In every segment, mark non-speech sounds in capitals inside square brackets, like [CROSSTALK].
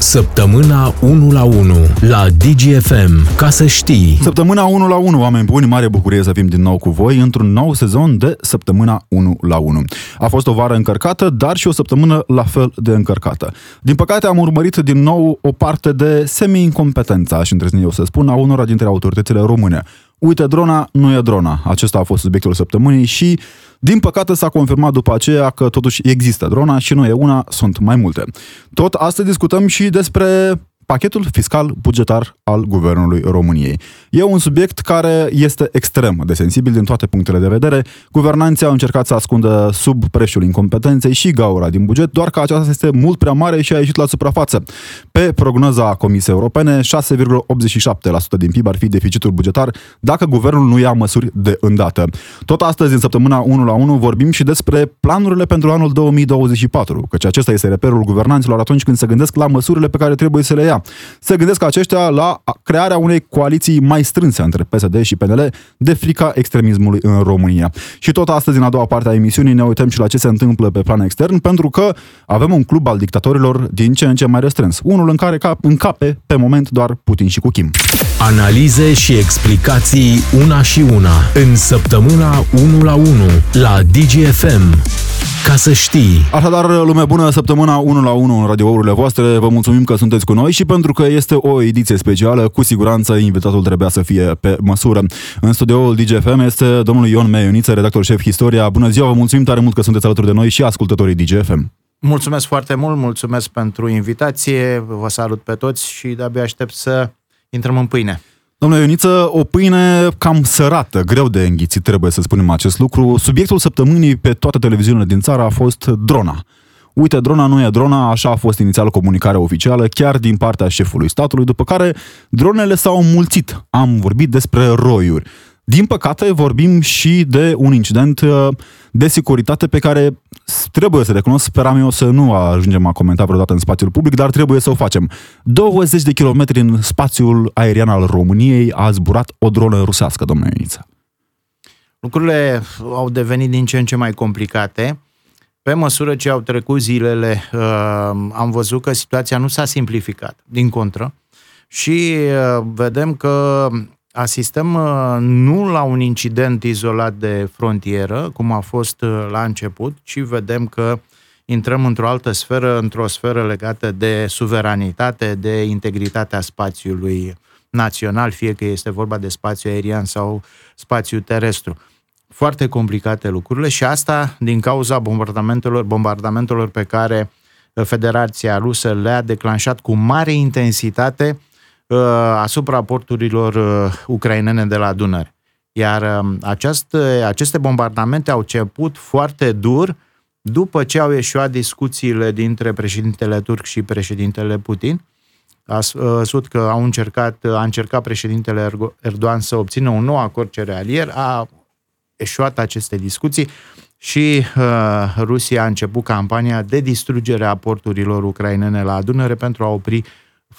Săptămâna 1 la 1 la DGFM. Ca să știi. Săptămâna 1 la 1, oameni buni, mare bucurie să fim din nou cu voi într-un nou sezon de Săptămâna 1 la 1. A fost o vară încărcată, dar și o săptămână la fel de încărcată. Din păcate am urmărit din nou o parte de semi-incompetență, aș îndrăzni eu să spun, a unora dintre autoritățile române. Uite, drona nu e drona. Acesta a fost subiectul săptămânii și, din păcate, s-a confirmat după aceea că totuși există drona și nu e una, sunt mai multe. Tot astăzi discutăm și despre pachetul fiscal bugetar al Guvernului României. E un subiect care este extrem de sensibil din toate punctele de vedere. Guvernanții au încercat să ascundă sub preșul incompetenței și gaura din buget, doar că aceasta este mult prea mare și a ieșit la suprafață. Pe prognoza Comisiei Europene, 6,87% din PIB ar fi deficitul bugetar dacă guvernul nu ia măsuri de îndată. Tot astăzi, în săptămâna 1 la 1, vorbim și despre planurile pentru anul 2024, căci acesta este reperul guvernanților atunci când se gândesc la măsurile pe care trebuie să le ia. Se gândesc aceștia la crearea unei coaliții mai strânse între PSD și PNL de frica extremismului în România. Și tot astăzi, în a doua parte a emisiunii, ne uităm și la ce se întâmplă pe plan extern, pentru că avem un club al dictatorilor din ce în ce mai restrâns. Unul în care cap, încape pe moment doar Putin și cu Kim. Analize și explicații una și una în săptămâna 1 la 1 la DGFM. Ca să știi. Așadar, lume bună, săptămâna 1 la 1 în radiourile voastre. Vă mulțumim că sunteți cu noi și pentru că este o ediție specială, cu siguranță invitatul trebuia să fie pe măsură. În studioul DGFM este domnul Ion Meioniță, redactor șef Historia. Bună ziua, vă mulțumim tare mult că sunteți alături de noi și ascultătorii DGFM. Mulțumesc foarte mult, mulțumesc pentru invitație, vă salut pe toți și de-abia aștept să intrăm în pâine. Domnule Ioniță, o pâine cam sărată, greu de înghițit, trebuie să spunem acest lucru. Subiectul săptămânii pe toate televiziunile din țară a fost drona. Uite, drona nu e drona, așa a fost inițial comunicarea oficială, chiar din partea șefului statului, după care dronele s-au mulțit. Am vorbit despre roiuri. Din păcate, vorbim și de un incident uh, de securitate pe care trebuie să recunosc, speram eu să nu ajungem a comenta vreodată în spațiul public, dar trebuie să o facem. 20 de kilometri în spațiul aerian al României a zburat o dronă rusească, domnule Ioniță. Lucrurile au devenit din ce în ce mai complicate. Pe măsură ce au trecut zilele, uh, am văzut că situația nu s-a simplificat, din contră, și uh, vedem că asistăm uh, nu la un incident izolat de frontieră, cum a fost uh, la început, ci vedem că intrăm într-o altă sferă, într-o sferă legată de suveranitate, de integritatea spațiului național, fie că este vorba de spațiu aerian sau spațiu terestru. Foarte complicate lucrurile și asta din cauza bombardamentelor, bombardamentelor pe care Federația Rusă le-a declanșat cu mare intensitate Uh, asupra porturilor uh, ucrainene de la Dunăre. Iar um, această, aceste bombardamente au început foarte dur după ce au ieșuat discuțiile dintre președintele turc și președintele Putin. A spus că au încercat, a încercat președintele Erdogan să obțină un nou acord cerealier, a eșuat aceste discuții și uh, Rusia a început campania de distrugere a porturilor ucrainene la Dunăre pentru a opri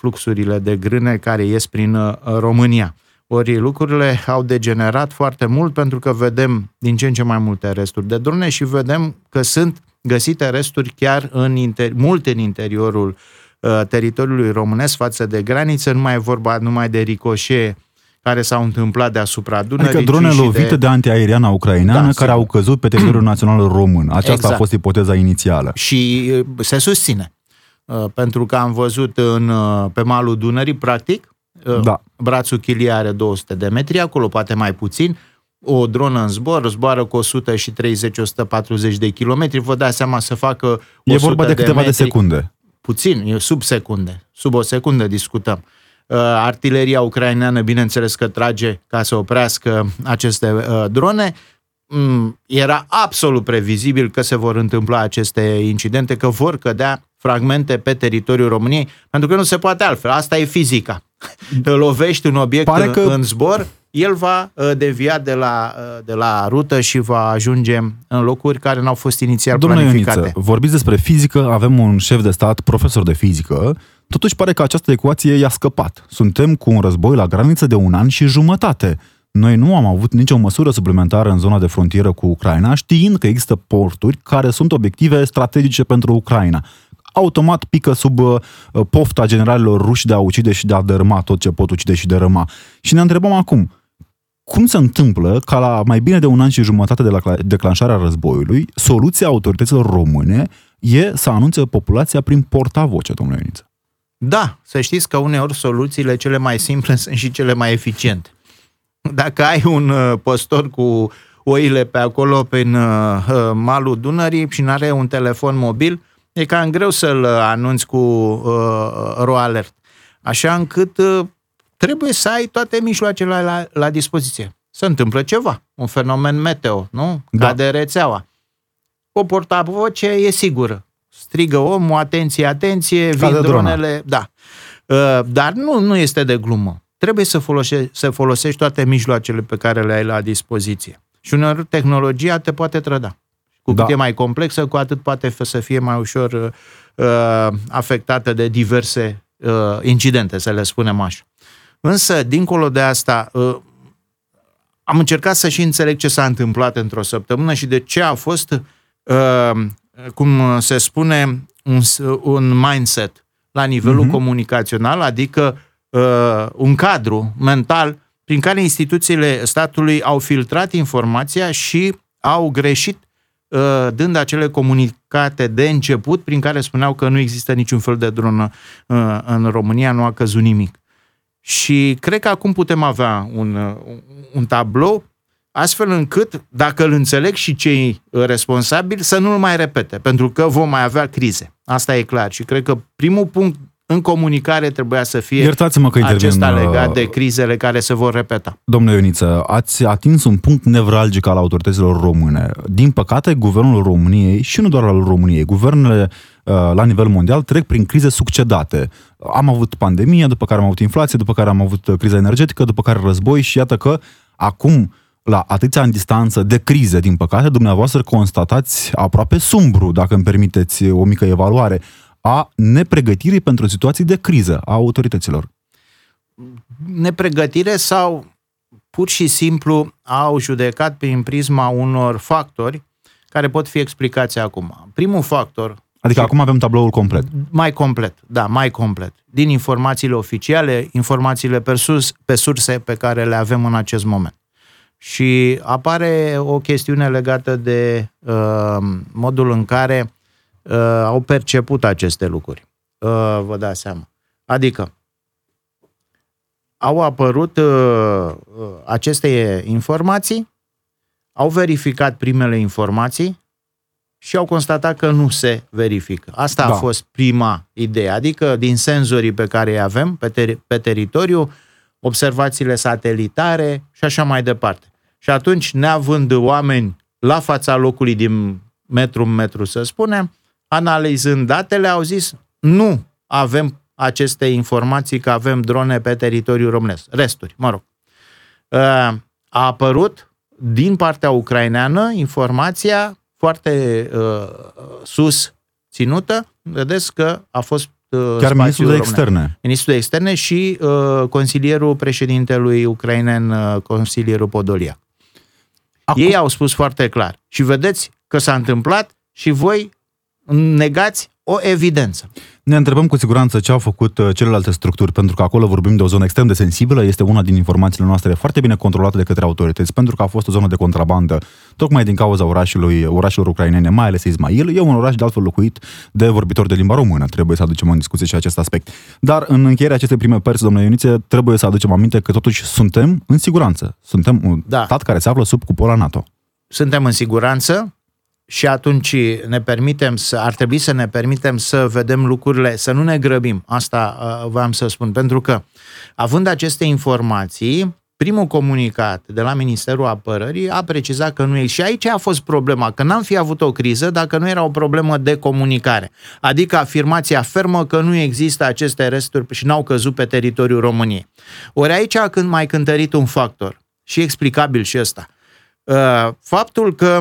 fluxurile de grâne care ies prin uh, România. Ori lucrurile au degenerat foarte mult pentru că vedem din ce în ce mai multe resturi de drone și vedem că sunt găsite resturi chiar în inter- multe în interiorul uh, teritoriului românesc față de graniță, nu mai e vorba numai de ricoșe care s-au întâmplat deasupra Dunării. Adică drone lovite de, de antiaeriană ucraineană da, care sigur. au căzut pe teritoriul național român. Aceasta exact. a fost ipoteza inițială. Și uh, se susține. Uh, pentru că am văzut în, uh, pe malul Dunării, practic, uh, da. brațul chilii are 200 de metri, acolo poate mai puțin, o dronă în zbor, zboară cu 130-140 de kilometri, vă dați seama să facă 100 E vorba de, de câteva metri, de secunde. Puțin, e sub secunde, sub o secundă discutăm. Artileria ucraineană, bineînțeles că trage ca să oprească aceste drone, mm, era absolut previzibil că se vor întâmpla aceste incidente, că vor cădea fragmente pe teritoriul României, pentru că nu se poate altfel. Asta e fizica. Lovești un obiect Pare că... în zbor, el va uh, devia de la, uh, de la rută și va ajunge în locuri care n-au fost inițial Domnule planificate. Ioniță, vorbiți despre fizică, avem un șef de stat, profesor de fizică, totuși pare că această ecuație i-a scăpat. Suntem cu un război la graniță de un an și jumătate. Noi nu am avut nicio măsură suplimentară în zona de frontieră cu Ucraina, știind că există porturi care sunt obiective strategice pentru Ucraina automat pică sub uh, pofta generalilor ruși de a ucide și de a dărâma tot ce pot ucide și dărâma. Și ne întrebăm acum, cum se întâmplă ca la mai bine de un an și jumătate de la declanșarea războiului, soluția autorităților române e să anunțe populația prin portavoce, domnule Ioniță? Da, să știți că uneori soluțiile cele mai simple [LAUGHS] sunt și cele mai eficiente. Dacă ai un uh, păstor cu oile pe acolo, prin uh, uh, malul Dunării și nu are un telefon mobil, e cam greu să-l anunți cu uh, ro alert. Așa încât uh, trebuie să ai toate mijloacele la, la dispoziție. Se întâmplă ceva, un fenomen meteo, nu? Da. Cade rețeaua. O portavoce e sigură. Strigă omul, atenție, atenție, vin dronele. Da. Uh, dar nu, nu este de glumă. Trebuie să folosești, să folosești toate mijloacele pe care le ai la dispoziție. Și uneori tehnologia te poate trăda. Cu cât da. e mai complexă, cu atât poate să fie mai ușor uh, afectată de diverse uh, incidente, să le spunem așa. Însă, dincolo de asta, uh, am încercat să și înțeleg ce s-a întâmplat într-o săptămână și de ce a fost, uh, cum se spune, un, un mindset la nivelul uh-huh. comunicațional, adică uh, un cadru mental prin care instituțiile statului au filtrat informația și au greșit uh, dând acele comunicate de început prin care spuneau că nu există niciun fel de dronă uh, în România, nu a căzut nimic. Și cred că acum putem avea un, uh, un tablou astfel încât, dacă îl înțeleg și cei responsabili, să nu-l mai repete, pentru că vom mai avea crize. Asta e clar. Și cred că primul punct în comunicare trebuia să fie Iertați-mă că acesta intervin, legat uh, de crizele care se vor repeta. Domnule Ioniță, ați atins un punct nevralgic al autorităților române. Din păcate, guvernul României, și nu doar al României, guvernele uh, la nivel mondial trec prin crize succedate. Am avut pandemie, după care am avut inflație, după care am avut uh, criza energetică, după care război și iată că acum la atâția în distanță de crize, din păcate, dumneavoastră constatați aproape sumbru, dacă îmi permiteți o mică evaluare, a nepregătirii pentru situații de criză a autorităților. Nepregătire sau pur și simplu au judecat prin prisma unor factori care pot fi explicați acum. Primul factor... Adică acum avem tabloul complet. Mai complet, da, mai complet. Din informațiile oficiale, informațiile pe, sus, pe surse pe care le avem în acest moment. Și apare o chestiune legată de uh, modul în care uh, au perceput aceste lucruri. Uh, vă dați seama. Adică, au apărut uh, uh, aceste informații, au verificat primele informații și au constatat că nu se verifică. Asta da. a fost prima idee, adică din senzorii pe care îi avem pe, ter- pe teritoriu, observațiile satelitare și așa mai departe. Și atunci, neavând oameni la fața locului din metru în metru, să spunem, analizând datele, au zis nu avem aceste informații că avem drone pe teritoriul românesc. Resturi, mă rog. Uh, a apărut din partea ucraineană informația foarte uh, sus ținută. Vedeți că a fost uh, Chiar ministrul de externe. Ministrul de externe și uh, consilierul președintelui ucrainen, uh, consilierul Podolia. Acum... Ei au spus foarte clar. Și vedeți că s-a întâmplat și voi negați o evidență. Ne întrebăm cu siguranță ce au făcut uh, celelalte structuri, pentru că acolo vorbim de o zonă extrem de sensibilă, este una din informațiile noastre foarte bine controlată de către autorități, pentru că a fost o zonă de contrabandă, tocmai din cauza orașului, orașelor ucrainene, mai ales Ismail. E un oraș de altfel locuit de vorbitori de limba română, trebuie să aducem în discuție și acest aspect. Dar în încheierea acestei prime părți, domnule Ionițe, trebuie să aducem aminte că totuși suntem în siguranță. Suntem un da. stat care se află sub cupola NATO. Suntem în siguranță, și atunci ne permitem să, ar trebui să ne permitem să vedem lucrurile, să nu ne grăbim. Asta uh, vreau să spun, pentru că având aceste informații, primul comunicat de la Ministerul Apărării a precizat că nu e. Și aici a fost problema, că n-am fi avut o criză dacă nu era o problemă de comunicare. Adică afirmația fermă că nu există aceste resturi și n-au căzut pe teritoriul României. Ori aici a când mai cântărit un factor și explicabil și ăsta. Uh, faptul că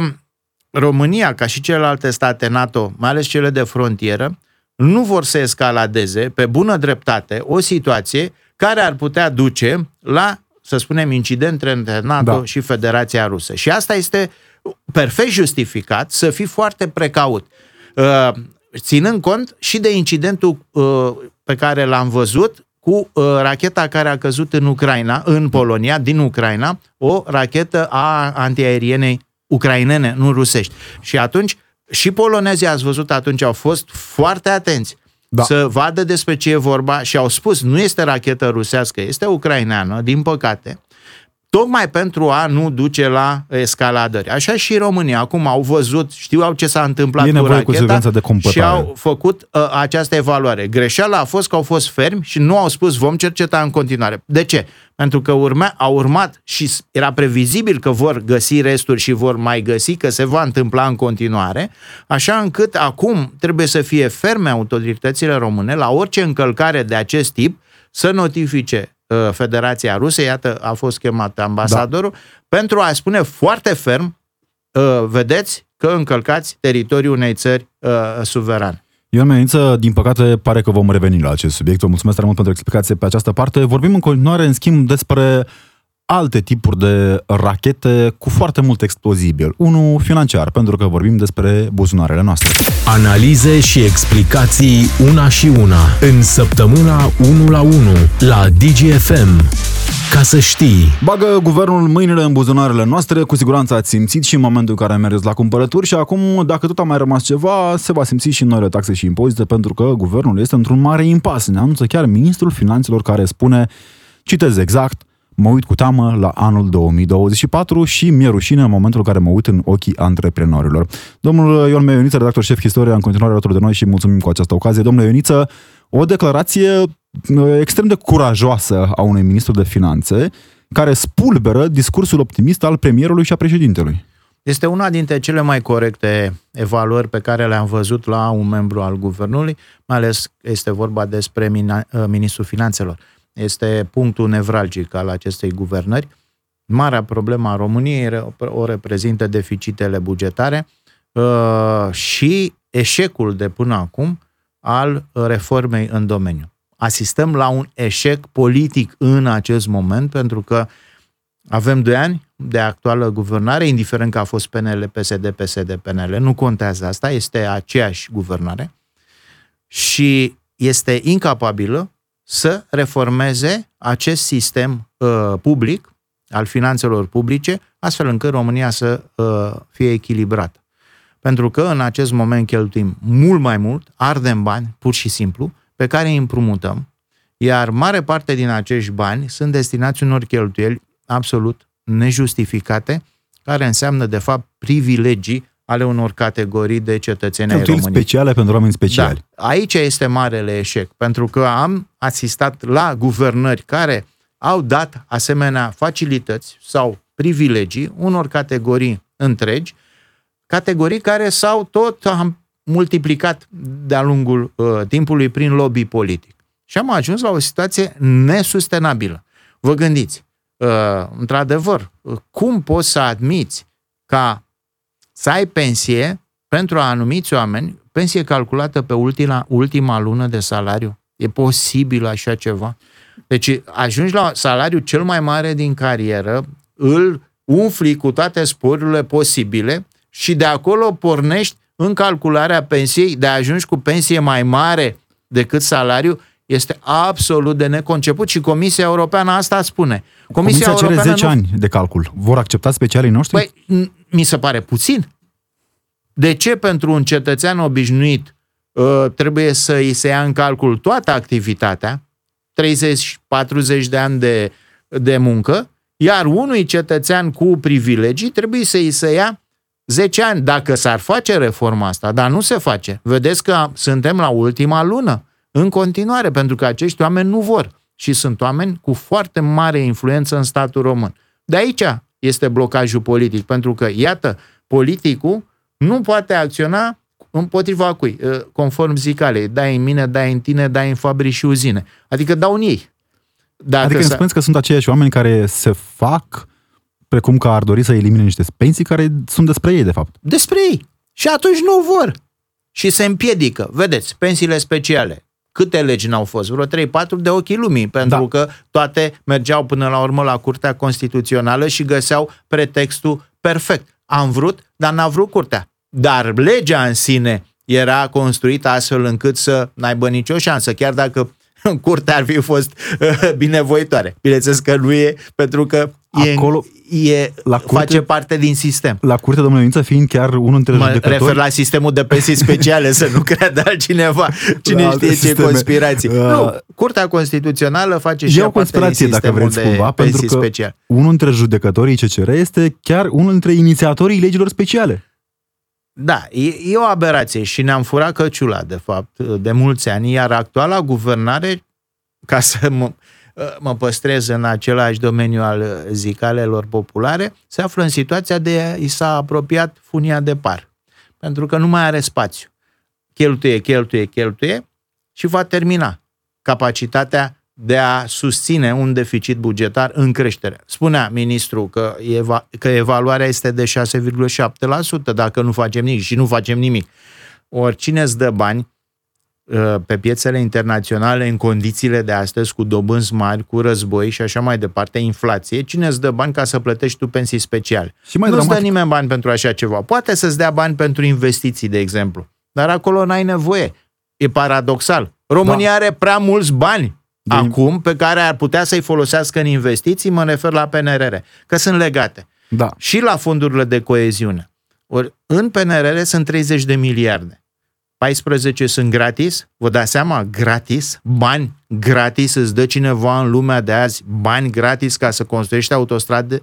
România, ca și celelalte state NATO, mai ales cele de frontieră, nu vor să escaladeze pe bună dreptate o situație care ar putea duce la, să spunem, incidente între NATO da. și Federația Rusă. Și asta este perfect justificat să fii foarte precaut. Uh, ținând cont și de incidentul uh, pe care l-am văzut cu uh, racheta care a căzut în Ucraina, în Polonia, din Ucraina, o rachetă a antiaerienei ucrainene, nu rusești. Și atunci, și polonezii, ați văzut, atunci au fost foarte atenți da. să vadă despre ce e vorba și au spus, nu este rachetă rusească, este ucraineană, din păcate, tocmai pentru a nu duce la escaladări. Așa și România. Acum au văzut, știu ce s-a întâmplat e cu racheta cu de și au făcut uh, această evaluare. Greșeala a fost că au fost fermi și nu au spus vom cerceta în continuare. De ce? Pentru că urme, au urmat și era previzibil că vor găsi resturi și vor mai găsi, că se va întâmpla în continuare, așa încât acum trebuie să fie ferme autoritățile române la orice încălcare de acest tip să notifice Uh, Federația Rusă, iată, a fost chemat ambasadorul, da. pentru a spune foarte ferm, uh, vedeți că încălcați teritoriul unei țări uh, suverane. Ion Meniță, din păcate, pare că vom reveni la acest subiect. Vă mulțumesc tare mult pentru explicație pe această parte. Vorbim în continuare, în schimb, despre alte tipuri de rachete cu foarte mult explozibil. Unul financiar, pentru că vorbim despre buzunarele noastre. Analize și explicații una și una în săptămâna 1 la 1 la DGFM. Ca să știi. Bagă guvernul mâinile în buzunarele noastre, cu siguranță ați simțit și în momentul în care mergeți la cumpărături și acum, dacă tot a mai rămas ceva, se va simți și în noile taxe și impozite, pentru că guvernul este într-un mare impas. Ne anunță chiar ministrul finanțelor care spune, citez exact, mă uit cu teamă la anul 2024 și mi-e rușine în momentul în care mă uit în ochii antreprenorilor. Domnul Ion Meioniță, redactor șef istoria, în continuare alături de noi și mulțumim cu această ocazie. Domnule Ioniță, o declarație uh, extrem de curajoasă a unui ministru de finanțe care spulberă discursul optimist al premierului și a președintelui. Este una dintre cele mai corecte evaluări pe care le-am văzut la un membru al guvernului, mai ales este vorba despre uh, ministrul finanțelor este punctul nevralgic al acestei guvernări. Marea problemă a României o reprezintă deficitele bugetare uh, și eșecul de până acum al reformei în domeniu. Asistăm la un eșec politic în acest moment pentru că avem doi ani de actuală guvernare, indiferent că a fost PNL, PSD, PSD, PNL, nu contează asta, este aceeași guvernare și este incapabilă să reformeze acest sistem uh, public al finanțelor publice, astfel încât România să uh, fie echilibrată. Pentru că în acest moment cheltuim mult mai mult, ardem bani, pur și simplu, pe care îi împrumutăm, iar mare parte din acești bani sunt destinați unor cheltuieli absolut nejustificate, care înseamnă, de fapt, privilegii ale unor categorii de cetățeni ai României. speciale pentru oameni speciali. Da. Aici este marele eșec, pentru că am asistat la guvernări care au dat asemenea facilități sau privilegii unor categorii întregi, categorii care s-au tot multiplicat de-a lungul uh, timpului prin lobby politic. Și am ajuns la o situație nesustenabilă. Vă gândiți, uh, într-adevăr, uh, cum poți să admiți ca să ai pensie pentru anumiți oameni, pensie calculată pe ultima, ultima lună de salariu. E posibil așa ceva? Deci ajungi la salariul cel mai mare din carieră, îl umfli cu toate sporurile posibile și de acolo pornești în calcularea pensiei, de a ajungi cu pensie mai mare decât salariu, este absolut de neconceput și Comisia Europeană asta spune. Comisia, Comisia cere 10 nu... ani de calcul. Vor accepta specialii noștri? Păi, mi se pare puțin. De ce pentru un cetățean obișnuit uh, trebuie să îi se ia în calcul toată activitatea, 30-40 de ani de, de muncă, iar unui cetățean cu privilegii trebuie să îi se ia 10 ani, dacă s-ar face reforma asta, dar nu se face. Vedeți că suntem la ultima lună, în continuare, pentru că acești oameni nu vor și sunt oameni cu foarte mare influență în statul român. De aici este blocajul politic, pentru că, iată, politicul nu poate acționa împotriva cui? Ă, conform zicalei, dai în mine, dai în tine, dai în fabrici și uzine. Adică dau în ei. Dacă adică îmi spuneți că sunt aceiași oameni care se fac precum că ar dori să elimine niște pensii care sunt despre ei, de fapt. Despre ei. Și atunci nu vor. Și se împiedică. Vedeți, pensiile speciale. Câte legi n-au fost? Vreo 3-4 de ochii lumii, pentru da. că toate mergeau până la urmă la Curtea Constituțională și găseau pretextul perfect. Am vrut, dar n-a vrut Curtea. Dar legea în sine era construită astfel încât să n-aibă nicio șansă, chiar dacă curtea ar fi fost uh, binevoitoare. Bineînțeles că nu e, pentru că Acolo, e, e, la curte, face parte din sistem. La curte, domnule Iniță, fiind chiar unul dintre mă judecători... refer la sistemul de pensii speciale, să nu creadă altcineva. [LAUGHS] Cine la știe ce conspirație. Uh, nu, Curtea Constituțională face și o conspirație, dacă vreți cumva, pentru că special. unul dintre judecătorii CCR este chiar unul dintre inițiatorii legilor speciale. Da, e, e o aberație și ne-am furat căciula, de fapt, de mulți ani, iar actuala guvernare, ca să mă, mă păstrez în același domeniu al zicalelor populare, se află în situația de i s-a apropiat funia de par. Pentru că nu mai are spațiu. Cheltuie, cheltuie, cheltuie și va termina capacitatea de a susține un deficit bugetar în creștere. Spunea ministrul că, eva, că evaluarea este de 6,7% dacă nu facem nimic și nu facem nimic. Oricine îți dă bani uh, pe piețele internaționale în condițiile de astăzi, cu dobânzi mari, cu război și așa mai departe, inflație, cine îți dă bani ca să plătești tu pensii speciale? Și mai nu îți dă nimeni bani pentru așa ceva. Poate să-ți dea bani pentru investiții, de exemplu, dar acolo n-ai nevoie. E paradoxal. România da. are prea mulți bani din... acum pe care ar putea să-i folosească în investiții, mă refer la PNRR, că sunt legate. Da. Și la fondurile de coeziune. Ori în PNRR sunt 30 de miliarde. 14 sunt gratis, vă dați seama, gratis, bani gratis, îți dă cineva în lumea de azi bani gratis ca să construiești autostrade,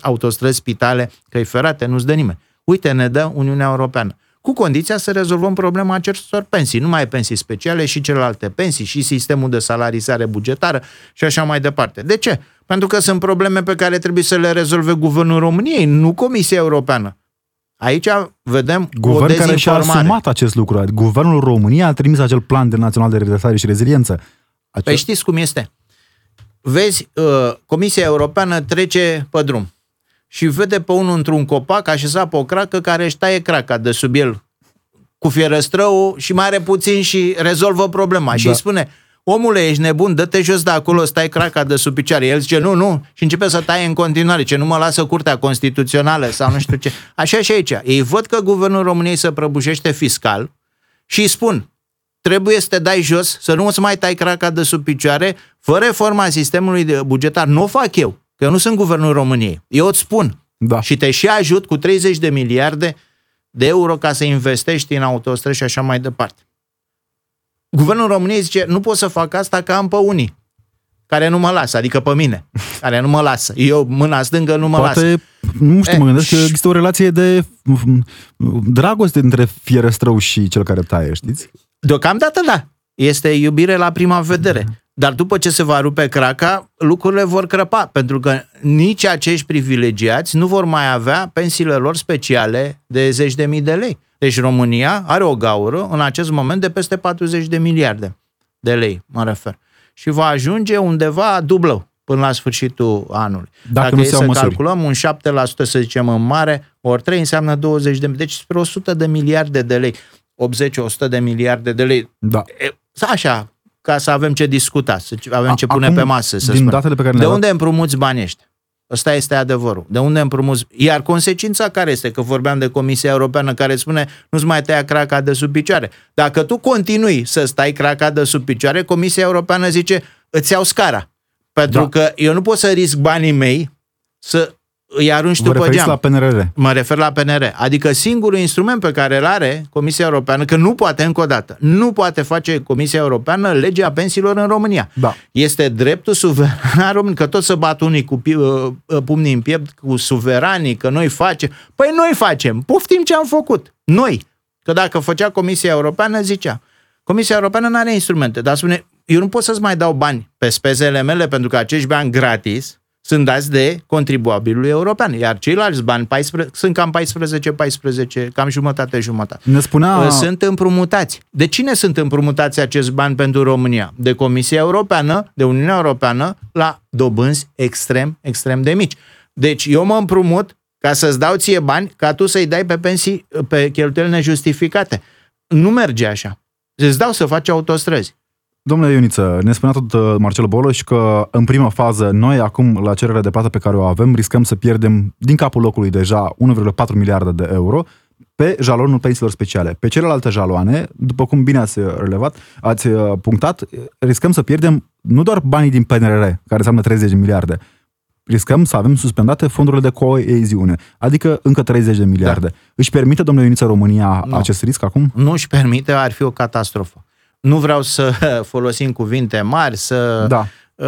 autostrăzi, spitale, căi ferate, nu-ți dă nimeni. Uite, ne dă Uniunea Europeană cu condiția să rezolvăm problema acestor pensii, nu mai pensii speciale și celelalte pensii și sistemul de salarizare bugetară și așa mai departe. De ce? Pentru că sunt probleme pe care trebuie să le rezolve Guvernul României, nu Comisia Europeană. Aici vedem Guvern o care și-a asumat acest lucru. Guvernul României a trimis acel plan de național de redresare și reziliență. Acel... Păi știți cum este? Vezi, uh, Comisia Europeană trece pe drum și vede pe unul într-un copac așezat pe o cracă care își taie craca de sub el cu fierăstrăul și mai are puțin și rezolvă problema. Da. Și îi spune, omule, ești nebun, dă-te jos de acolo, stai craca de sub picioare. El zice, nu, nu, și începe să taie în continuare, ce nu mă lasă curtea constituțională sau nu știu ce. Așa și aici. Ei văd că guvernul României se prăbușește fiscal și îi spun, trebuie să te dai jos, să nu îți mai tai craca de sub picioare, fără reforma sistemului bugetar. Nu o fac eu. Că eu nu sunt guvernul României. Eu îți spun. Da. Și te și ajut cu 30 de miliarde de euro ca să investești în autostrăzi și așa mai departe. Guvernul României zice, nu pot să fac asta că am pe unii care nu mă lasă, adică pe mine, [LAUGHS] care nu mă lasă. Eu, mâna stângă, nu mă Poate, lasă. nu știu, e, mă gândesc că există o relație de dragoste între fierăstrău și cel care taie, știți? Deocamdată da. Este iubire la prima vedere. Dar după ce se va rupe craca, lucrurile vor crăpa, pentru că nici acești privilegiați nu vor mai avea pensiile lor speciale de zeci de mii de lei. Deci România are o gaură în acest moment de peste 40 de miliarde de lei, mă refer. Și va ajunge undeva dublă până la sfârșitul anului. Dacă, Dacă nu e să măsuri. calculăm un 7% să zicem în mare, ori 3 înseamnă 20 de deci spre 100 de miliarde de lei. 80-100 de miliarde de lei. Da. E, așa, ca să avem ce discuta, să avem ce pune Acum, pe masă. Să din spune. datele pe care De unde împrumuți banii ăștia? Ăsta este adevărul. De unde împrumuți? Iar consecința care este? Că vorbeam de Comisia Europeană care spune nu-ți mai tăia craca de sub picioare. Dacă tu continui să stai craca de sub picioare, Comisia Europeană zice îți iau scara. Pentru da. că eu nu pot să risc banii mei să îi arunci tu pe geam. la PNRR. Mă refer la PNR. Adică singurul instrument pe care îl are Comisia Europeană, că nu poate încă o dată, nu poate face Comisia Europeană legea pensiilor în România. Da. Este dreptul suveran al [LAUGHS] român, că tot să bat unii cu uh, uh, pumnii în piept, cu suveranii, că noi facem. Păi noi facem. Poftim ce am făcut. Noi. Că dacă făcea Comisia Europeană, zicea. Comisia Europeană nu are instrumente, dar spune, eu nu pot să-ți mai dau bani pe spezele mele pentru că acești bani gratis sunt dați de contribuabilul european, iar ceilalți bani 14, sunt cam 14-14, cam jumătate-jumătate. Ne spunea... Sunt împrumutați. De cine sunt împrumutați acești bani pentru România? De Comisia Europeană, de Uniunea Europeană, la dobânzi extrem, extrem de mici. Deci eu mă împrumut ca să-ți dau ție bani, ca tu să-i dai pe pensii, pe cheltuieli nejustificate. Nu merge așa. Îți dau să faci autostrăzi. Domnule Ioniță, ne spunea tot uh, Marcel Boloș că în prima fază noi acum la cererea de plată pe care o avem riscăm să pierdem din capul locului deja 1,4 miliarde de euro pe jalonul pensiilor speciale. Pe celelalte jaloane, după cum bine ați relevat, ați uh, punctat, riscăm să pierdem nu doar banii din PNRR, care înseamnă 30 de miliarde, riscăm să avem suspendate fondurile de coeziune, adică încă 30 de miliarde. Da. Își permite, domnule Ioniță, România nu. acest risc acum? Nu își permite, ar fi o catastrofă. Nu vreau să [LAUGHS] folosim cuvinte mari, să da. uh,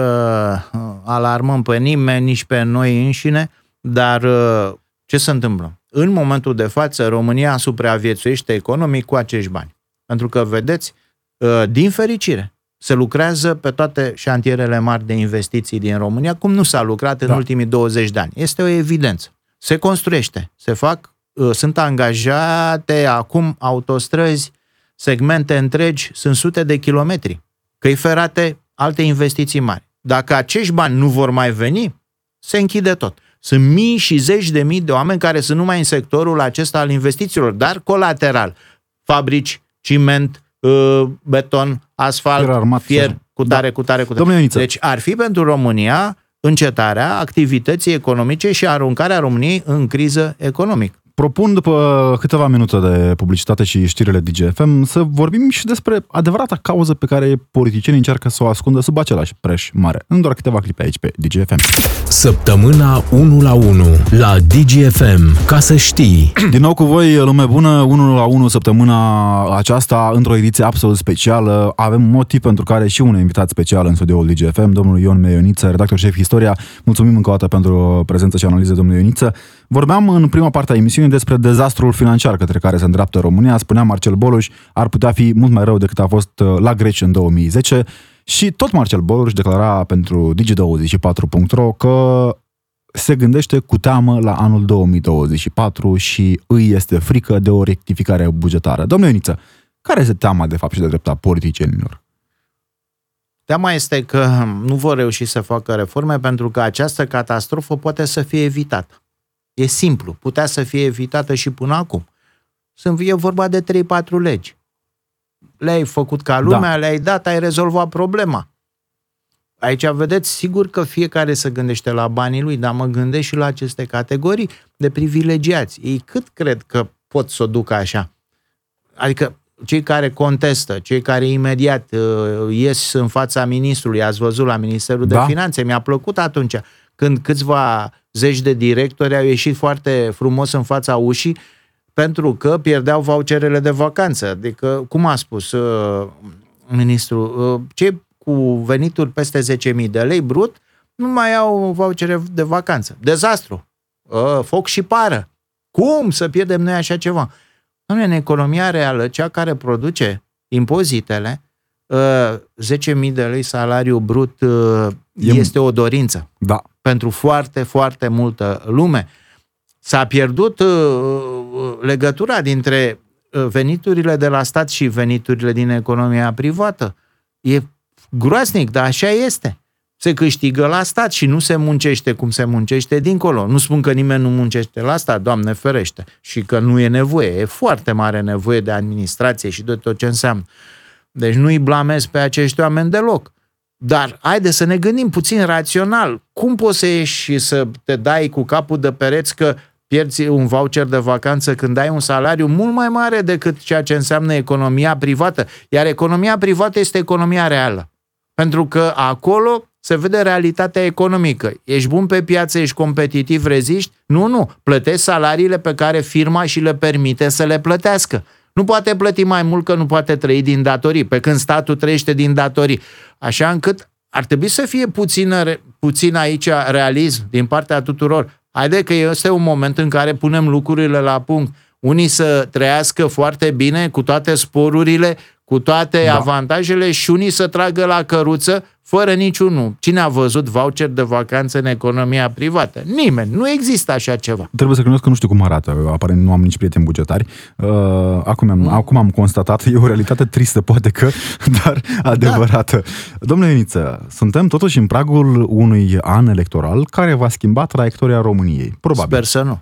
alarmăm pe nimeni, nici pe noi înșine, dar uh, ce se întâmplă? În momentul de față, România supraviețuiește economic cu acești bani. Pentru că, vedeți, uh, din fericire, se lucrează pe toate șantierele mari de investiții din România, cum nu s-a lucrat în da. ultimii 20 de ani. Este o evidență. Se construiește, se fac, uh, sunt angajate acum autostrăzi, segmente întregi, sunt sute de kilometri. Căi ferate, alte investiții mari. Dacă acești bani nu vor mai veni, se închide tot. Sunt mii și zeci de mii de oameni care sunt numai în sectorul acesta al investițiilor, dar colateral. Fabrici, ciment, uh, beton, asfalt, fier, armat, fier cu tare, da. cu tare, cu tare. Deci ar fi pentru România încetarea activității economice și aruncarea României în criză economică propun după câteva minute de publicitate și știrile DGFM să vorbim și despre adevărata cauză pe care politicienii încearcă să o ascundă sub același preș mare. În doar câteva clipe aici pe DGFM. Săptămâna 1 la 1 la DGFM. Ca să știi. [CLEARS THROAT] Din nou cu voi, lume bună, 1 la 1 săptămâna aceasta, într-o ediție absolut specială. Avem motiv pentru care și un invitat special în studioul DGFM, domnul Ion Meioniță, redactor șef Istoria. Mulțumim încă o dată pentru prezență și analiză, domnul Ioniță. Vorbeam în prima parte a emisiunii despre dezastrul financiar către care se îndreaptă România. Spunea Marcel Boluș, ar putea fi mult mai rău decât a fost uh, la Greci în 2010. Și tot Marcel Boluș declara pentru Digi24.ro că se gândește cu teamă la anul 2024 și îi este frică de o rectificare bugetară. Domnule Ioniță, care este teama de fapt și de drept a politicienilor? Teama este că nu vor reuși să facă reforme pentru că această catastrofă poate să fie evitată. E simplu, putea să fie evitată și până acum. Sunt, e vorba de 3-4 legi. Le-ai făcut ca lumea, da. le-ai dat, ai rezolvat problema. Aici vedeți, sigur că fiecare se gândește la banii lui, dar mă gândesc și la aceste categorii de privilegiați. Ei cât cred că pot să o ducă așa? Adică cei care contestă, cei care imediat uh, ies în fața ministrului, ați văzut la Ministerul da. de Finanțe, mi-a plăcut atunci când câțiva zeci de directori au ieșit foarte frumos în fața ușii pentru că pierdeau voucherele de vacanță. Adică, cum a spus uh, ministrul, uh, cei cu venituri peste 10.000 de lei brut nu mai au vouchere de vacanță. Dezastru. Uh, foc și pară. Cum să pierdem noi așa ceva? Nu, în economia reală, cea care produce impozitele, uh, 10.000 de lei salariu brut uh, este o dorință. Da pentru foarte, foarte multă lume. S-a pierdut uh, uh, legătura dintre uh, veniturile de la stat și veniturile din economia privată. E groaznic, dar așa este. Se câștigă la stat și nu se muncește cum se muncește dincolo. Nu spun că nimeni nu muncește la stat, Doamne ferește, și că nu e nevoie. E foarte mare nevoie de administrație și de tot ce înseamnă. Deci nu-i blamez pe acești oameni deloc. Dar haide să ne gândim puțin rațional. Cum poți să ieși și să te dai cu capul de pereți că pierzi un voucher de vacanță când ai un salariu mult mai mare decât ceea ce înseamnă economia privată. Iar economia privată este economia reală. Pentru că acolo se vede realitatea economică. Ești bun pe piață, ești competitiv, reziști? Nu, nu. Plătești salariile pe care firma și le permite să le plătească. Nu poate plăti mai mult că nu poate trăi din datorii, pe când statul trăiește din datorii. Așa încât ar trebui să fie puțin, puțin aici realism din partea tuturor. Haide că este un moment în care punem lucrurile la punct. Unii să trăiască foarte bine cu toate sporurile, cu toate da. avantajele și unii să tragă la căruță fără niciunul. Cine a văzut voucher de vacanță în economia privată? Nimeni. Nu există așa ceva. Trebuie să recunosc că nu știu cum arată. Aparent nu am nici prieteni bugetari. Uh, acum, am, mm. acum am constatat, e o realitate tristă, poate că, [LAUGHS] dar adevărată. Da. Domnule Iniță, suntem totuși în pragul unui an electoral care va schimba traiectoria României. Probabil. Sper să nu.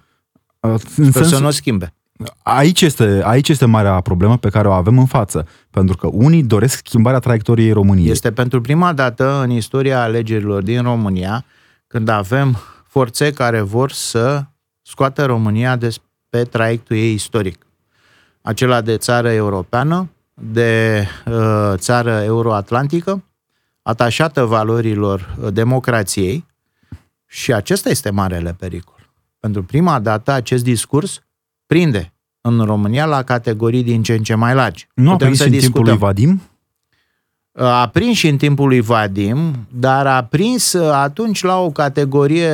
Uh, Sper sens... să nu o schimbe. Aici este, aici este marea problemă pe care o avem în față, pentru că unii doresc schimbarea traiectoriei României. Este pentru prima dată în istoria alegerilor din România când avem forțe care vor să scoată România de pe traiectul ei istoric. Acela de țară europeană, de uh, țară euroatlantică, atașată valorilor uh, democrației și acesta este marele pericol. Pentru prima dată acest discurs prinde în România la categorii din ce în ce mai largi. Nu a prins în discutăm. timpul lui Vadim? A prins și în timpul lui Vadim, dar a prins uh, atunci la o categorie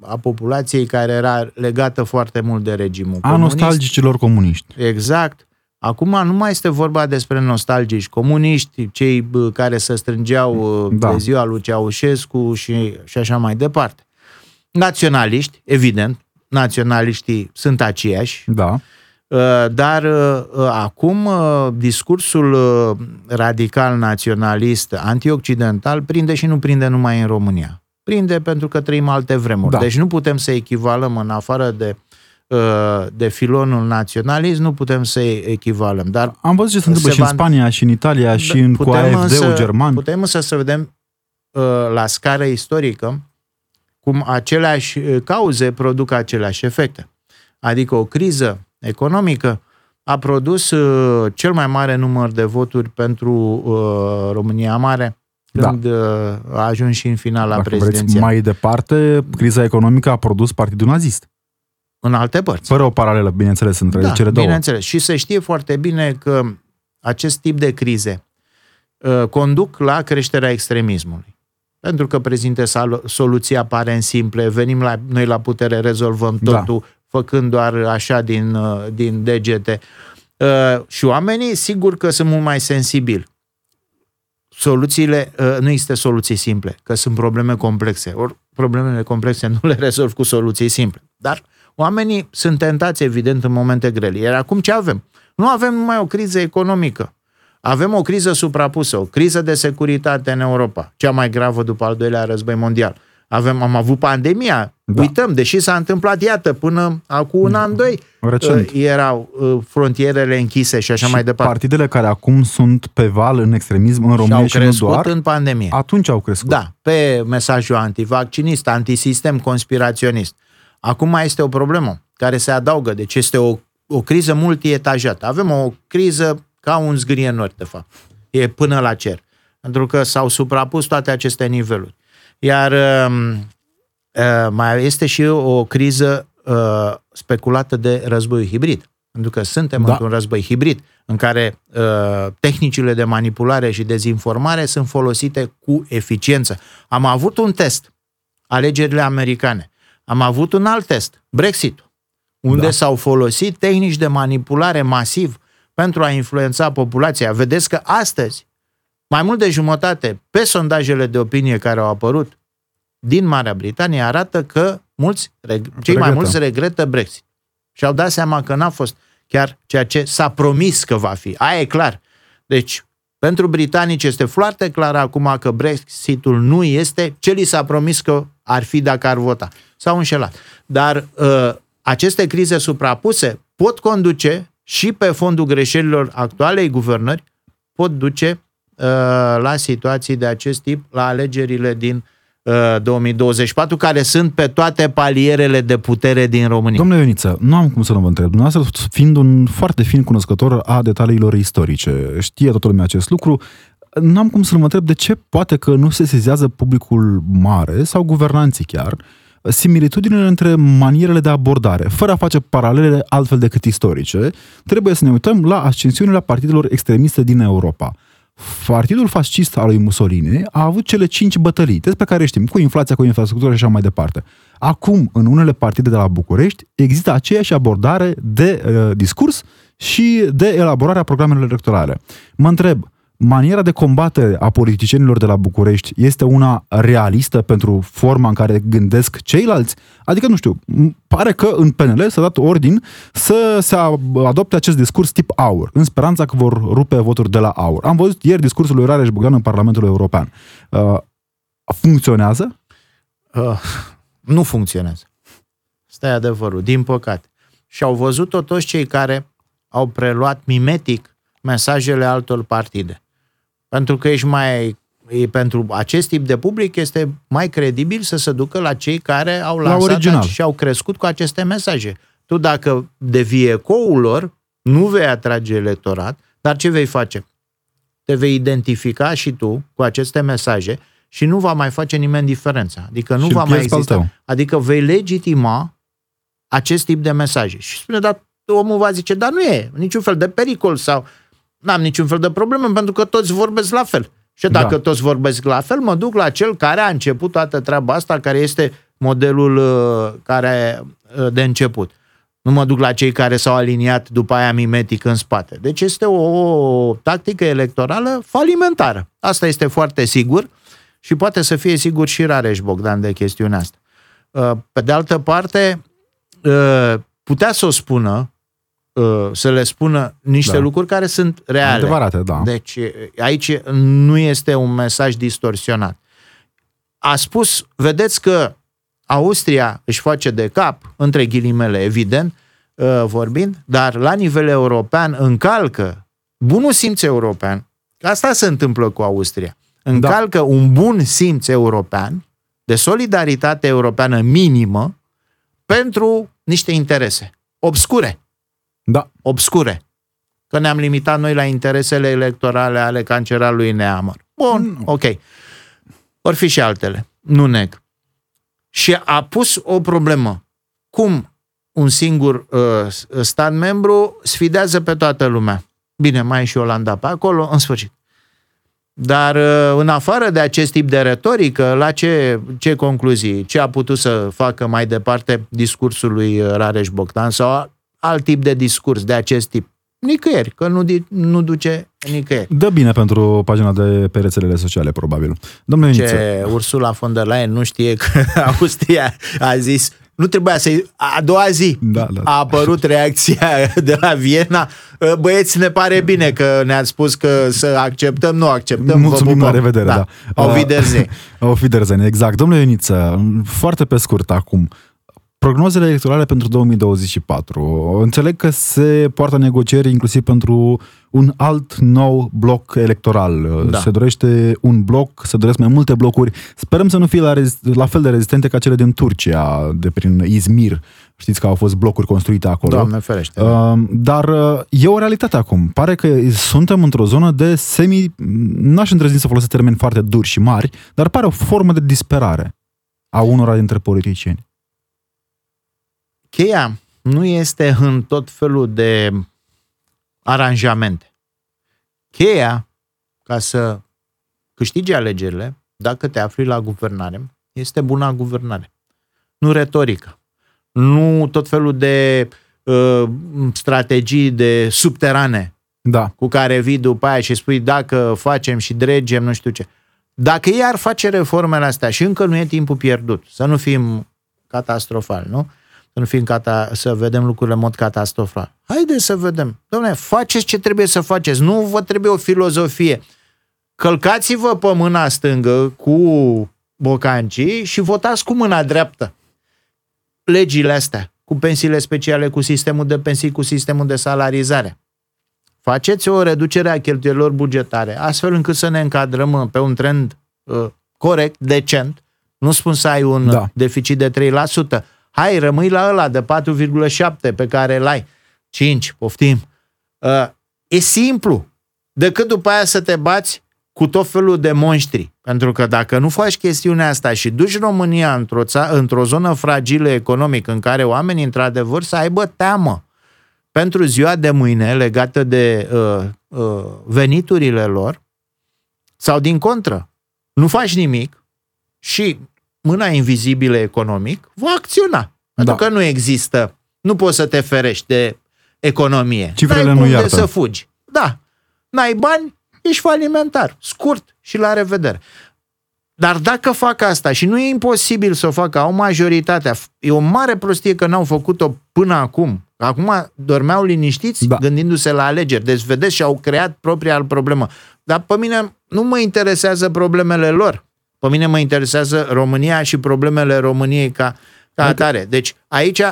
a populației care era legată foarte mult de regimul A comunist. nostalgicilor comuniști. Exact. Acum nu mai este vorba despre nostalgici comuniști, cei care se strângeau uh, da. de ziua lui Ceaușescu și, și așa mai departe. Naționaliști, evident, naționaliștii sunt aceiași. Da. Uh, dar uh, acum discursul radical naționalist antioccidental prinde și nu prinde numai în România. Prinde pentru că trăim alte vremuri. Da. Deci nu putem să echivalăm în afară de Uh, de filonul naționalism, nu putem să echivalăm. Dar Am văzut ce se întâmplă și în Spania, și în Italia, da, și în cu AFD-ul german. Putem însă să vedem uh, la scară istorică cum aceleași uh, cauze produc aceleași efecte. Adică o criză economică a produs cel mai mare număr de voturi pentru România Mare da. când da. a ajuns și în finala prezidenției. mai departe, criza economică a produs Partidul Nazist în alte părți. Fără o paralelă, bineînțeles, între da, cele două. bineînțeles. Și se știe foarte bine că acest tip de crize uh, conduc la creșterea extremismului. Pentru că prezintă soluții aparent simple, venim la, noi la putere, rezolvăm da. totul, da. făcând doar așa din, uh, din degete. Uh, și oamenii, sigur că sunt mult mai sensibili. Soluțiile, uh, nu există soluții simple, că sunt probleme complexe. Ori problemele complexe nu le rezolv cu soluții simple. Dar Oamenii sunt tentați, evident, în momente grele. Iar acum ce avem? Nu avem numai o criză economică. Avem o criză suprapusă, o criză de securitate în Europa, cea mai gravă după al doilea război mondial. Avem, am avut pandemia, da. uităm, deși s-a întâmplat, iată, până acum un an, doi, Recent. Uh, erau uh, frontierele închise și așa și mai departe. partidele care acum sunt pe val în extremism în România și, au crescut și nu doar, în pandemie. Atunci au crescut. Da, pe mesajul antivaccinist, antisistem, conspiraționist. Acum mai este o problemă care se adaugă, deci este o, o criză multietajată. Avem o criză ca un zgârie nori, de fapt. E până la cer. Pentru că s-au suprapus toate aceste niveluri. Iar uh, uh, mai este și o criză uh, speculată de războiul hibrid. Pentru că suntem da. într-un război hibrid în care uh, tehnicile de manipulare și dezinformare sunt folosite cu eficiență. Am avut un test, alegerile americane. Am avut un alt test, Brexit, unde da. s-au folosit tehnici de manipulare masiv pentru a influența populația. Vedeți că astăzi, mai mult de jumătate, pe sondajele de opinie care au apărut din Marea Britanie, arată că mulți, cei regretă. mai mulți regretă Brexit. Și au dat seama că n-a fost chiar ceea ce s-a promis că va fi. Aia e clar. Deci, pentru britanici este foarte clar acum că Brexitul nu este ce li s-a promis că ar fi dacă ar vota. S-au înșelat. Dar uh, aceste crize suprapuse pot conduce și pe fondul greșelilor actualei guvernări, pot duce uh, la situații de acest tip, la alegerile din uh, 2024, care sunt pe toate palierele de putere din România. Domnule Ioniță, nu am cum să nu vă întreb. Dumneavoastră, fiind un foarte fin cunoscător a detaliilor istorice, știe toată lumea acest lucru, n-am cum să mă întreb de ce poate că nu se sezează publicul mare sau guvernanții chiar similitudinile între manierele de abordare, fără a face paralele altfel decât istorice, trebuie să ne uităm la ascensiunile partidelor extremiste din Europa. Partidul fascist al lui Mussolini a avut cele cinci bătălii, despre care știm, cu inflația, cu infrastructura și așa mai departe. Acum, în unele partide de la București, există aceeași abordare de uh, discurs și de elaborarea programelor electorale. Mă întreb, maniera de combatere a politicienilor de la București este una realistă pentru forma în care gândesc ceilalți? Adică, nu știu, pare că în PNL s-a dat ordin să se adopte acest discurs tip aur, în speranța că vor rupe voturi de la aur. Am văzut ieri discursul lui Rareș Bogdan în Parlamentul European. Uh, funcționează? Uh, nu funcționează. Asta e adevărul, din păcate. Și au văzut-o toți cei care au preluat mimetic mesajele altor partide. Pentru că ești mai e, pentru acest tip de public este mai credibil să se ducă la cei care au lansat la și au crescut cu aceste mesaje. Tu dacă devii ecoul lor, nu vei atrage electorat, dar ce vei face? Te vei identifica și tu cu aceste mesaje și nu va mai face nimeni diferența. Adică nu Și va îl mai pierzi pe al exista. tău. Adică vei legitima acest tip de mesaje. Și spune, dar omul va zice, dar nu e niciun fel de pericol sau n-am niciun fel de problemă pentru că toți vorbesc la fel. Și dacă Da. toți vorbesc la fel, mă duc la cel care a început toată treaba asta, care este modelul uh, care uh, de început. Nu mă duc la cei care s-au aliniat după aia mimetic în spate. Deci este o, o tactică electorală falimentară. Asta este foarte sigur și poate să fie sigur și Rareș Bogdan de chestiunea asta. Uh, Pe de altă parte, uh, putea să o spună, uh, să le spună niște Da. lucruri care sunt reale. Adevărate, da. Deci aici nu este un mesaj distorsionat. A spus, vedeți că Austria își face de cap, între ghilimele, evident, uh, vorbind, dar la nivel european încalcă bunul simț european. Asta se întâmplă cu Austria. Încalcă da. un bun simț european, de solidaritate europeană minimă, pentru niște interese obscure Da. obscure. Că ne-am limitat noi la interesele electorale ale cancerarului Neamăr. Bun, ok. Or fi și altele. Nu neg. Și a pus o problemă. Cum un singur uh, stat membru sfidează pe toată lumea? Bine, mai e și Olanda pe acolo, în sfârșit. Dar uh, în afară de acest tip de retorică, la ce, ce concluzii, ce a putut să facă mai departe discursul lui uh, Rareș Bogdan sau alt tip de discurs de acest tip? Nicăieri, că nu, di- nu duce nicăieri. Dă bine pentru pagina de pe rețelele sociale, probabil. Domnule Niță, Ce Ursula von der Leyen nu știe că [LAUGHS] Austria a zis nu trebuia să A doua zi Da, da. a apărut reacția de la Viena. Băieți, ne pare bine că ne-ați spus că să acceptăm, nu acceptăm. vă Mulțumim, pupăm. la revedere, da. Au Uh, Wiedersehen. Auf Wiedersehen, exact. Domnule Ioniță, foarte pe scurt acum, prognozele electorale pentru 2024. Înțeleg că se poartă negocieri inclusiv pentru un alt nou bloc electoral. Da. Se dorește un bloc, se doresc mai multe blocuri. Sperăm să nu fie la, rez- la fel de rezistente ca cele din Turcia, de prin Izmir. Știți că au fost blocuri construite acolo. Doamne ferește. Uh, dar uh, e o realitate acum. Pare că suntem într-o zonă de semi... N-aș îndrăzni să folosesc termeni foarte duri și mari, dar pare o formă de disperare a unora dintre politicieni. Cheia nu este în tot felul de aranjamente. Cheia, ca să câștigi alegerile, dacă te afli la guvernare, este buna guvernare. Nu retorică. Nu tot felul de uh, strategii de subterane Da. cu care vii după aia și spui dacă facem și dregem, nu știu ce. Dacă ei ar face reformele astea și încă nu e timpul pierdut, să nu fim catastrofal, nu? Să nu fim cata- să vedem lucrurile în mod catastrofal. Haideți să vedem. Dom'le, faceți ce trebuie să faceți. Nu vă trebuie o filozofie. Călcați-vă pe mâna stângă cu bocancii și votați cu mâna dreaptă legile astea, cu pensiile speciale, cu sistemul de pensii, cu sistemul de salarizare. Faceți o reducere a cheltuielor bugetare, astfel încât să ne încadrăm uh, pe un trend uh, corect, decent. Nu spun să ai un Da. da. deficit de 3%. Hai, rămâi la ăla de 4,7 pe care îl ai. 5, poftim. Uh, e simplu. Decât după aia să te bați cu tot felul de monștri. Pentru că dacă nu faci chestiunea asta și duci România într-o, ța- într-o zonă fragilă economic în care oamenii într-adevăr să aibă teamă pentru ziua de mâine legată de uh, uh, veniturile lor sau din contră, nu faci nimic și mâna invizibilă economic va acționa. Pentru Da. că nu există, nu poți să te ferești de economie. Cifrele N-ai nu cum de iartă. să fugi. Da. N-ai bani, ești falimentar. Scurt și la revedere. Dar dacă fac asta și nu e imposibil să o facă, au majoritatea, e o mare prostie că n-au făcut-o până acum. Acum dormeau liniștiți Da. da. gândindu-se la alegeri. Deci, vedeți, și-au creat propria problemă. Dar pe mine nu mă interesează problemele lor. Pe mine mă interesează România și problemele României ca, ca atare. Deci aici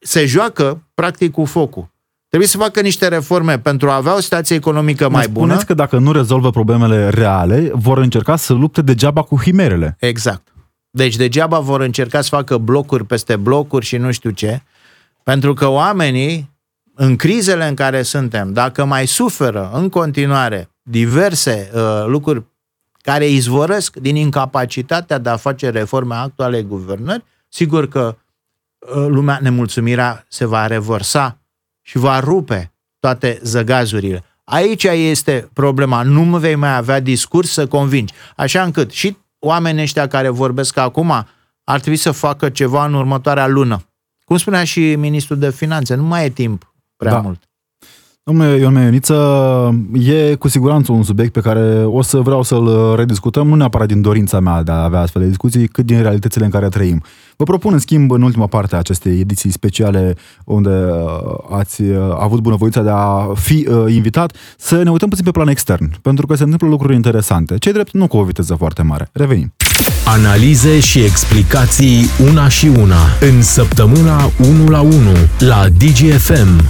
se joacă practic cu focul. Trebuie să facă niște reforme pentru a avea o situație economică mai Ne bună. Spuneți că dacă nu rezolvă problemele reale, vor încerca să lupte degeaba cu himerele. Exact. Deci degeaba vor încerca să facă blocuri peste blocuri și nu știu ce. Pentru că oamenii, în crizele în care suntem, dacă mai suferă în continuare diverse uh, lucruri care izvorăsc din incapacitatea de a face reforme actuale guvernări, sigur că uh, lumea nemulțumirea se va revărsa și va rupe toate zăgazurile. Aici este problema. Nu vei mai avea discurs să convingi. Așa încât și oamenii ăștia care vorbesc acum ar trebui să facă ceva în următoarea lună. Cum spunea și ministrul de finanțe, nu mai e timp prea da. mult. Domnule Ion Meioniță, e cu siguranță un subiect pe care o să vreau să-l rediscutăm, nu neapărat din dorința mea de a avea astfel de discuții, cât din realitățile în care trăim. Vă propun, în schimb, în ultima parte a acestei ediții speciale, unde uh, ați uh, avut bunăvoința de a fi uh, invitat, să ne uităm puțin pe plan extern, pentru că se întâmplă lucruri interesante. Cei drept, nu cu o viteză foarte mare. Revenim. Analize și explicații una și una în săptămâna 1 la 1 la DGFM.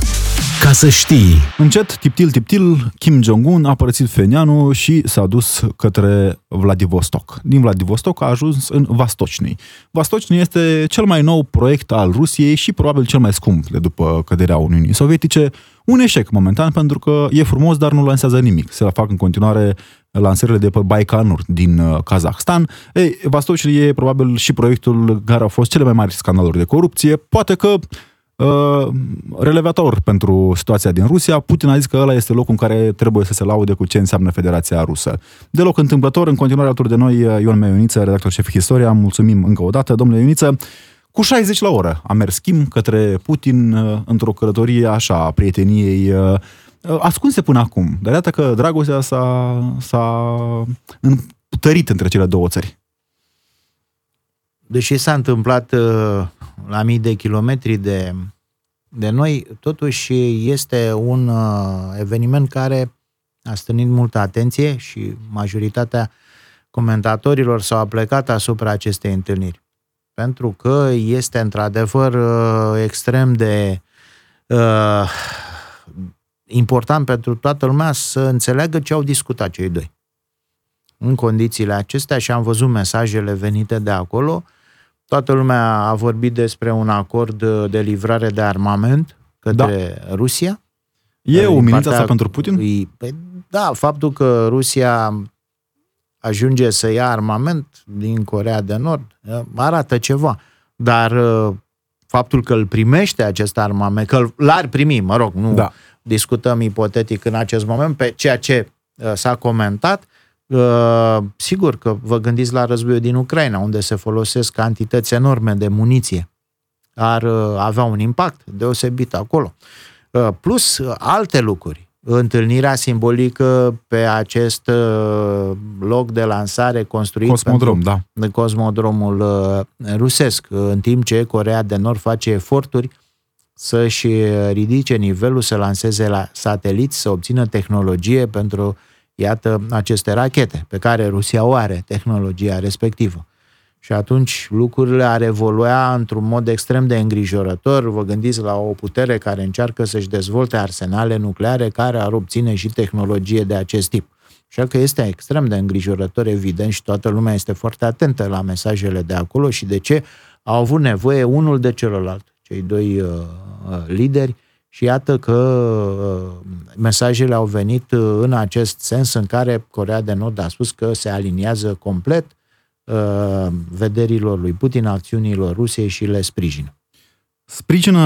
Ca să știi. Încet, tiptil, tiptil, Kim Jong-un a părăsit Fenianu și s-a dus către Vladivostok. Din Vladivostok a ajuns în Vastocni. Vastocni este cel mai nou proiect al Rusiei și probabil cel mai scump de după căderea Uniunii Sovietice. Un eșec momentan pentru că e frumos, dar nu lansează nimic. Se la fac în continuare lansările de pe Baikonur din uh, Kazahstan. Ei, Vastocni e probabil și proiectul care au fost cele mai mari scandaluri de corupție. Poate că Uh, relevator pentru situația din Rusia. Putin a zis că ăla este locul în care trebuie să se laude cu ce înseamnă Federația Rusă. Deloc întâmplător, în continuare alături de noi uh, Ion Meioniță, redactor șef Istoria. Mulțumim încă o dată, domnule Ioniță. Cu 60 la oră a mers schimb către Putin uh, într-o călătorie așa a prieteniei ascunse până acum. Dar iată că dragostea s-a, s-a întărit între cele două țări. Deși s-a întâmplat la mii de kilometri de, de noi, totuși este un uh, eveniment care a stârnit multă atenție și majoritatea comentatorilor s-au aplecat asupra acestei întâlniri. Pentru că este într-adevăr uh, extrem de uh, important pentru toată lumea să înțeleagă ce au discutat cei doi. În condițiile acestea și am văzut mesajele venite de acolo, Toată lumea a vorbit despre un acord de livrare de armament către da. Rusia. E o umilință asta pentru Putin? E, păi, da, faptul că Rusia ajunge să ia armament din Corea de Nord arată ceva. Dar faptul că îl primește acest armament, că l-ar primi, mă rog, nu da. discutăm ipotetic în acest moment, pe ceea ce s-a comentat, Uh, sigur că vă gândiți la războiul din Ucraina, unde se folosesc cantități enorme de muniție. Ar uh, avea un impact deosebit acolo. Uh, plus uh, alte lucruri. Întâlnirea simbolică pe acest uh, loc de lansare construit Cosmodrom, da. de cosmodromul uh, rusesc, în timp ce Corea de Nord face eforturi să-și ridice nivelul, să lanseze la sateliți, să obțină tehnologie pentru uh, iată, aceste rachete pe care Rusia o are, tehnologia respectivă. Și atunci lucrurile ar evolua într-un mod extrem de îngrijorător. Vă gândiți la o putere care încearcă să-și dezvolte arsenale nucleare care ar obține și tehnologie de acest tip. Așa că este extrem de îngrijorător, evident, și toată lumea este foarte atentă la mesajele de acolo și de ce au avut nevoie unul de celălalt, cei doi uh, uh lideri, și iată că uh, mesajele au venit uh, în acest sens în care Corea de Nord a spus că se aliniază complet uh, vederilor lui Putin, acțiunilor Rusiei și le sprijină. Sprijină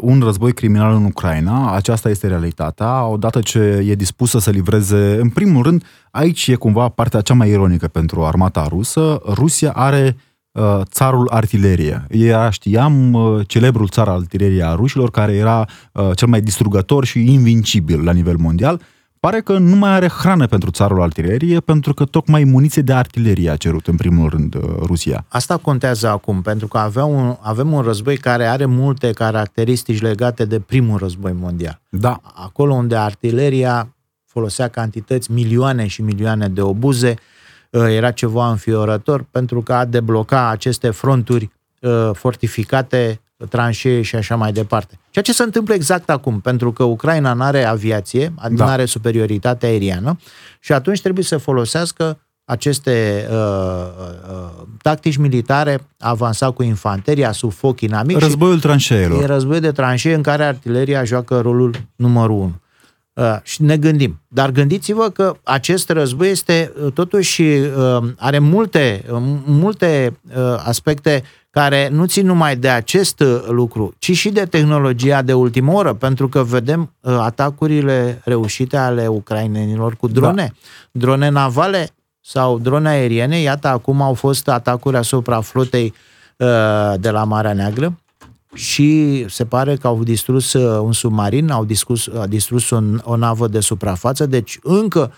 un război criminal în Ucraina, aceasta este realitatea, odată ce e dispusă să livreze, în primul rând, aici e cumva partea cea mai ironică pentru armata rusă, Rusia are uh, Uh, țarul artilerie. Era, știam, uh, celebrul țar artilerie a rușilor, care era uh, cel mai distrugător și invincibil la nivel mondial. Pare că nu mai are hrană pentru țarul artilerie, pentru că tocmai muniție de artilerie a cerut în primul rând Rusia. Asta contează acum, pentru că avea un, avem un război care are multe caracteristici legate de primul război mondial. Da. Acolo unde artileria folosea cantități, milioane și milioane de obuze, Uh, era ceva înfiorător pentru că a debloca aceste fronturi uh, fortificate, tranșee și așa mai departe. Ceea ce se întâmplă exact acum, pentru că Ucraina nu are aviație, da. nu are superioritate aeriană și atunci trebuie să folosească aceste uh, uh, tactici militare, avansa cu infanteria, sub foc inamic. Războiul tranșeelor. E război de tranșee în care artileria joacă rolul numărul unu. Uh, și ne gândim. Dar gândiți-vă că acest război este uh, totuși uh, are multe, uh, multe uh, aspecte care nu țin numai de acest uh, lucru, ci și de tehnologia de ultimă oră, pentru că vedem uh, atacurile reușite ale ucrainenilor cu drone, da. drone navale sau drone aeriene. Iată, acum au fost atacuri asupra flotei uh, de la Marea Neagră și se pare că au distrus uh, un submarin, au distrus, au distrus un, o navă de suprafață, deci încă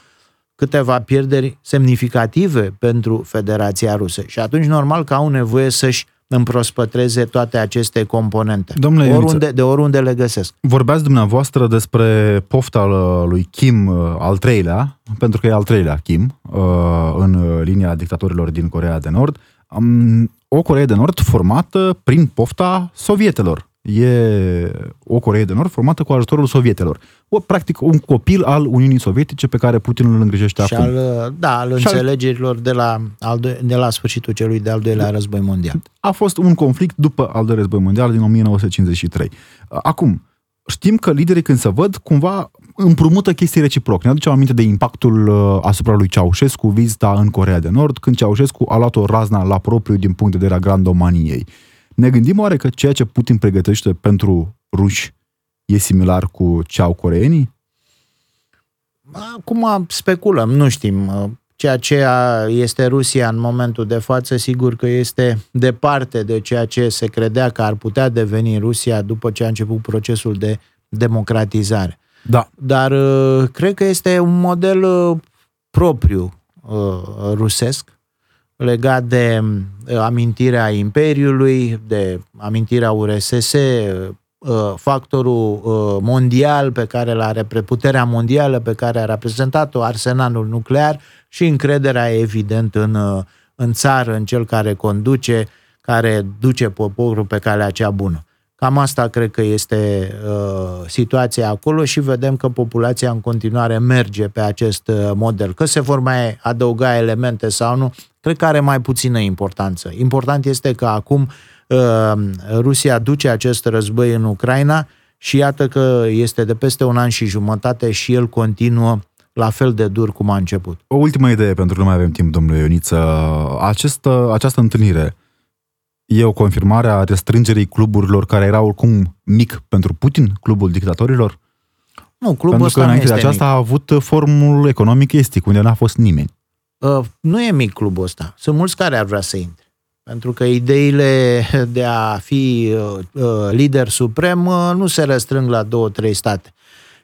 câteva pierderi semnificative pentru Federația Rusă. Și atunci normal că au nevoie să-și împrospătreze toate aceste componente. Domnule oriunde, de oriunde le găsesc. Vorbeați dumneavoastră despre pofta lui Kim uh, al treilea, pentru că e al treilea Kim, uh, în linia dictatorilor din Corea de Nord. O Corea de Nord formată prin pofta sovietelor. E o Coreie de Nord formată cu ajutorul sovietelor. O, practic un copil al Uniunii Sovietice pe care Putin îl îngrijește și acum. Al, da, al și înțelegerilor de la, al do- de la sfârșitul celui de-al doilea război mondial. A fost un conflict după al doilea război mondial din 1953. Acum, știm că liderii când se văd, cumva împrumută chestii reciproc. Ne aducem aminte de impactul uh, asupra lui Ceaușescu, vizita în Corea de Nord, când Ceaușescu a luat o razna la propriu din punct de vedere a grandomaniei. Ne gândim oare că ceea ce Putin pregătește pentru ruși e similar cu ce au coreenii? Acum speculăm, nu știm. Ceea ce este Rusia în momentul de față, sigur că este departe de ceea ce se credea că ar putea deveni Rusia după ce a început procesul de democratizare. Da. Dar uh, cred că este un model uh, propriu uh, rusesc legat de amintirea Imperiului, de amintirea URSS, factorul mondial pe care l-a puterea mondială pe care a reprezentat-o, arsenalul nuclear și încrederea evident în, în țară, în cel care conduce, care duce poporul pe calea cea bună. Cam asta cred că este uh, situația acolo și vedem că populația în continuare merge pe acest uh, model. Că se vor mai adăuga elemente sau nu, cred că are mai puțină importanță. Important este că acum uh, Rusia duce acest război în Ucraina și iată că este de peste un an și jumătate și el continuă la fel de dur cum a început. O ultimă idee, pentru că nu mai avem timp, domnule Ioniță. Această, această întâlnire e o confirmare a restrângerii cluburilor care erau oricum mic pentru Putin, clubul dictatorilor? Nu, clubul Pentru ăsta că înainte nu de este aceasta mic. a avut formul economic estic, unde n-a fost nimeni. Uh, nu e mic clubul ăsta. Sunt mulți care ar vrea să intre. Pentru că ideile de a fi uh, uh, lider suprem uh, nu se restrâng la două, trei state.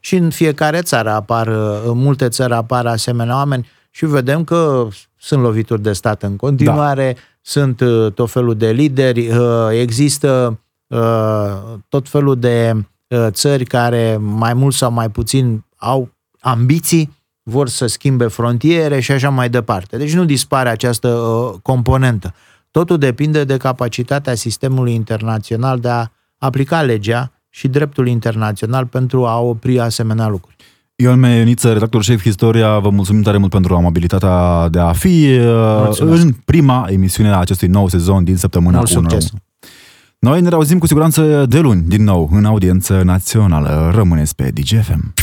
Și în fiecare țară apar, uh, în multe țări apar asemenea oameni și vedem că sunt lovituri de stat în continuare, da. sunt uh, tot felul de lideri, uh, există uh, tot felul de uh, țări care mai mult sau mai puțin au ambiții, vor să schimbe frontiere și așa mai departe. Deci nu dispare această uh, componentă. Totul depinde de capacitatea sistemului internațional de a aplica legea și dreptul internațional pentru a opri asemenea lucruri. Ion Meioniță, redactor șef Istoria, vă mulțumim tare mult pentru amabilitatea de a fi uh, Mulțumesc. în prima emisiune a acestui nou sezon din săptămâna Mult 1. succes. Noi ne reauzim cu siguranță de luni, din nou, în audiență națională. Rămâneți pe DGFM.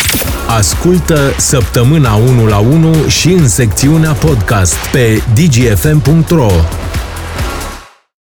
Ascultă Săptămâna 1 la 1 și în secțiunea podcast pe dgfm.ro